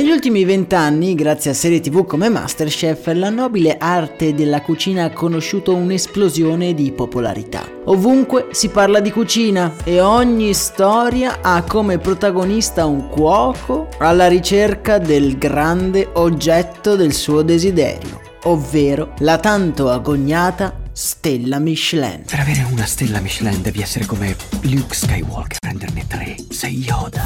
Negli ultimi vent'anni, grazie a serie tv come Masterchef, la nobile arte della cucina ha conosciuto un'esplosione di popolarità. Ovunque si parla di cucina e ogni storia ha come protagonista un cuoco alla ricerca del grande oggetto del suo desiderio, ovvero la tanto agognata stella Michelin. Per avere una stella Michelin devi essere come Luke Skywalker, prenderne tre, sei Yoda.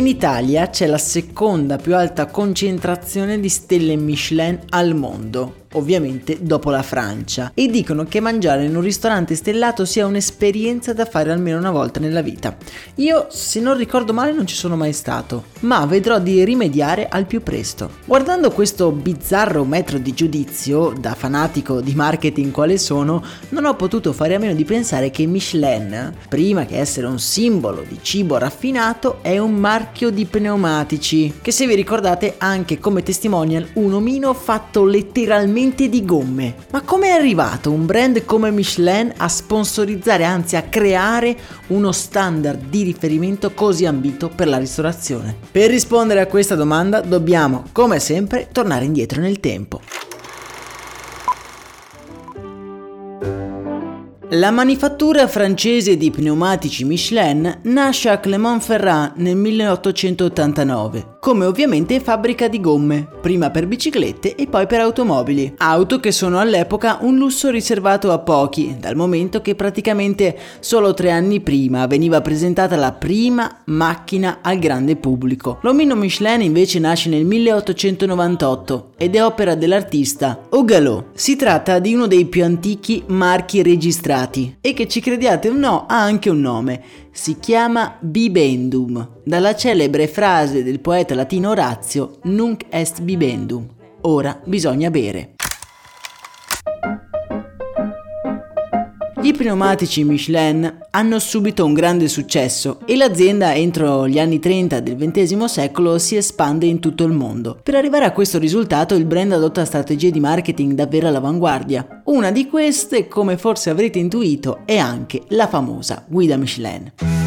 In Italia c'è la seconda più alta concentrazione di stelle Michelin al mondo, ovviamente dopo la Francia, e dicono che mangiare in un ristorante stellato sia un'esperienza da fare almeno una volta nella vita. Io, se non ricordo male, non ci sono mai stato, ma vedrò di rimediare al più presto. Guardando questo bizzarro metro di giudizio, da fanatico di marketing quale sono, non ho potuto fare a meno di pensare che Michelin, prima che essere un simbolo di cibo raffinato, è un marchio di pneumatici, che se vi ricordate ha anche come testimonial un omino fatto letteralmente totalmente di gomme. Ma come è arrivato un brand come Michelin a sponsorizzare, anzi a creare uno standard di riferimento così ambito per la ristorazione? Per rispondere a questa domanda dobbiamo, come sempre, tornare indietro nel tempo. La manifattura francese di pneumatici Michelin nasce a Clermont-Ferrand nel 1889, come ovviamente fabbrica di gomme, prima per biciclette e poi per automobili, auto che sono all'epoca un lusso riservato a pochi, dal momento che praticamente solo tre anni prima veniva presentata la prima macchina al grande pubblico. L'omino Michelin invece nasce nel 1898 ed è opera dell'artista Augalot. Si tratta di uno dei più antichi marchi registrati e che ci crediate o no ha anche un nome, si chiama Bibendum, dalla celebre frase del poeta latino Orazio Nunc est bibendum, ora bisogna bere. I pneumatici Michelin hanno subito un grande successo e l'azienda entro gli anni 30 del XX secolo si espande in tutto il mondo. Per arrivare a questo risultato il brand adotta strategie di marketing davvero all'avanguardia. Una di queste, come forse avrete intuito, è anche la famosa guida Michelin.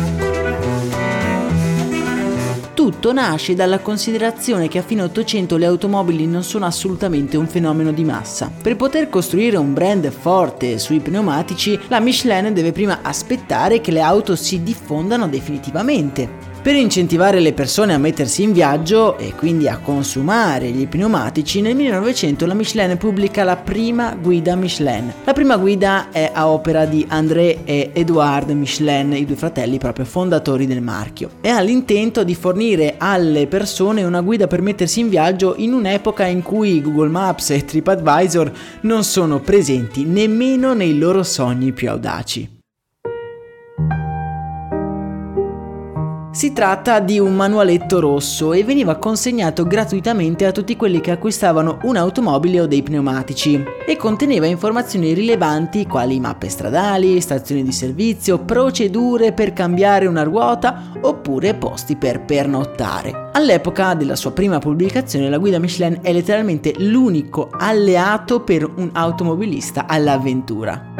Tutto nasce dalla considerazione che a fine 800 le automobili non sono assolutamente un fenomeno di massa. Per poter costruire un brand forte sui pneumatici, la Michelin deve prima aspettare che le auto si diffondano definitivamente. Per incentivare le persone a mettersi in viaggio e quindi a consumare gli pneumatici, nel 1900 la Michelin pubblica la prima guida Michelin. La prima guida è a opera di André e Edouard Michelin, i due fratelli proprio fondatori del marchio, e ha l'intento di fornire alle persone una guida per mettersi in viaggio in un'epoca in cui Google Maps e TripAdvisor non sono presenti nemmeno nei loro sogni più audaci. Si tratta di un manualetto rosso e veniva consegnato gratuitamente a tutti quelli che acquistavano un'automobile o dei pneumatici e conteneva informazioni rilevanti quali mappe stradali, stazioni di servizio, procedure per cambiare una ruota oppure posti per pernottare. All'epoca della sua prima pubblicazione la guida Michelin è letteralmente l'unico alleato per un automobilista all'avventura.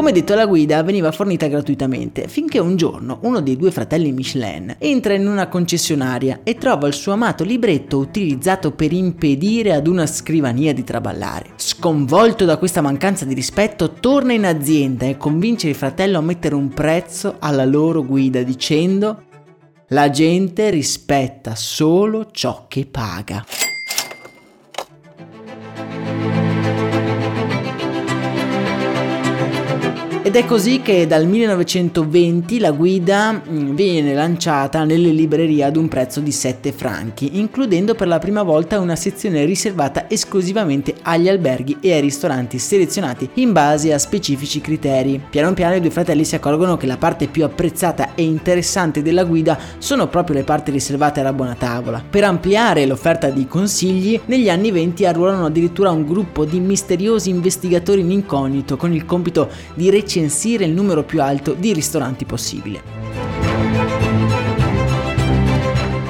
Come detto la guida veniva fornita gratuitamente finché un giorno uno dei due fratelli Michelin entra in una concessionaria e trova il suo amato libretto utilizzato per impedire ad una scrivania di traballare. Sconvolto da questa mancanza di rispetto torna in azienda e convince il fratello a mettere un prezzo alla loro guida dicendo la gente rispetta solo ciò che paga. Ed è così che dal 1920 la guida mm, viene lanciata nelle librerie ad un prezzo di 7 franchi, includendo per la prima volta una sezione riservata esclusivamente agli alberghi e ai ristoranti selezionati in base a specifici criteri. Piano piano i due fratelli si accorgono che la parte più apprezzata e interessante della guida sono proprio le parti riservate alla buona tavola. Per ampliare l'offerta di consigli, negli anni 20 arruolano addirittura un gruppo di misteriosi investigatori in incognito con il compito di recensire censire il numero più alto di ristoranti possibile.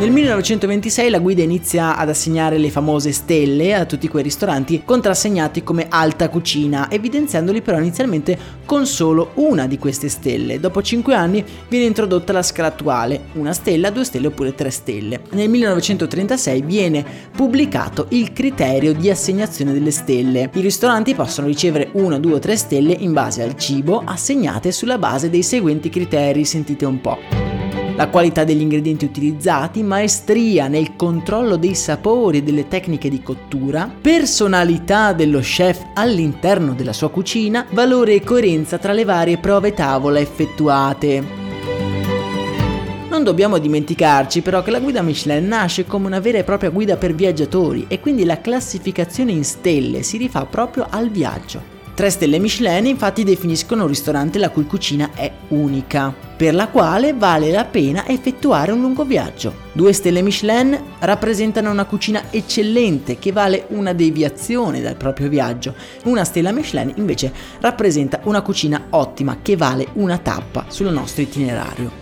Nel 1926 la guida inizia ad assegnare le famose stelle a tutti quei ristoranti contrassegnati come alta cucina, evidenziandoli però inizialmente con solo una di queste stelle. Dopo 5 anni viene introdotta la scala attuale, una stella, due stelle oppure tre stelle. Nel 1936 viene pubblicato il criterio di assegnazione delle stelle. I ristoranti possono ricevere 1, 2 o 3 stelle in base al cibo assegnate sulla base dei seguenti criteri, sentite un po' la qualità degli ingredienti utilizzati, maestria nel controllo dei sapori e delle tecniche di cottura, personalità dello chef all'interno della sua cucina, valore e coerenza tra le varie prove tavola effettuate. Non dobbiamo dimenticarci però che la guida Michelin nasce come una vera e propria guida per viaggiatori e quindi la classificazione in stelle si rifà proprio al viaggio. Tre stelle Michelin infatti definiscono un ristorante la cui cucina è unica, per la quale vale la pena effettuare un lungo viaggio. Due stelle Michelin rappresentano una cucina eccellente che vale una deviazione dal proprio viaggio. Una stella Michelin invece rappresenta una cucina ottima che vale una tappa sul nostro itinerario.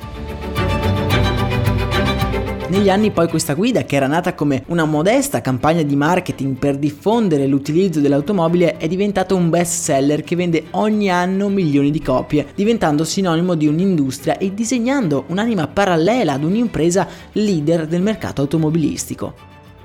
Negli anni poi questa guida, che era nata come una modesta campagna di marketing per diffondere l'utilizzo dell'automobile, è diventata un best seller che vende ogni anno milioni di copie, diventando sinonimo di un'industria e disegnando un'anima parallela ad un'impresa leader del mercato automobilistico.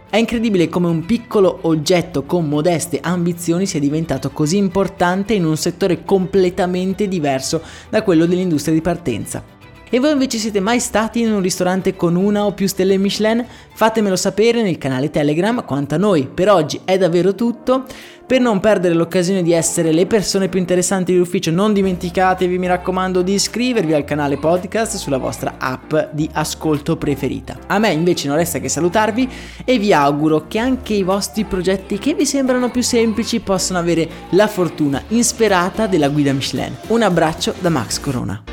È incredibile come un piccolo oggetto con modeste ambizioni sia diventato così importante in un settore completamente diverso da quello dell'industria di partenza. E voi invece siete mai stati in un ristorante con una o più stelle Michelin? Fatemelo sapere nel canale Telegram, quanto a noi per oggi è davvero tutto. Per non perdere l'occasione di essere le persone più interessanti dell'ufficio, non dimenticatevi, mi raccomando, di iscrivervi al canale podcast sulla vostra app di ascolto preferita. A me invece non resta che salutarvi e vi auguro che anche i vostri progetti che vi sembrano più semplici possano avere la fortuna insperata della guida Michelin. Un abbraccio da Max Corona.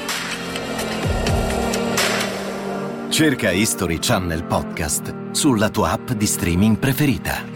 Cerca History Channel Podcast sulla tua app di streaming preferita.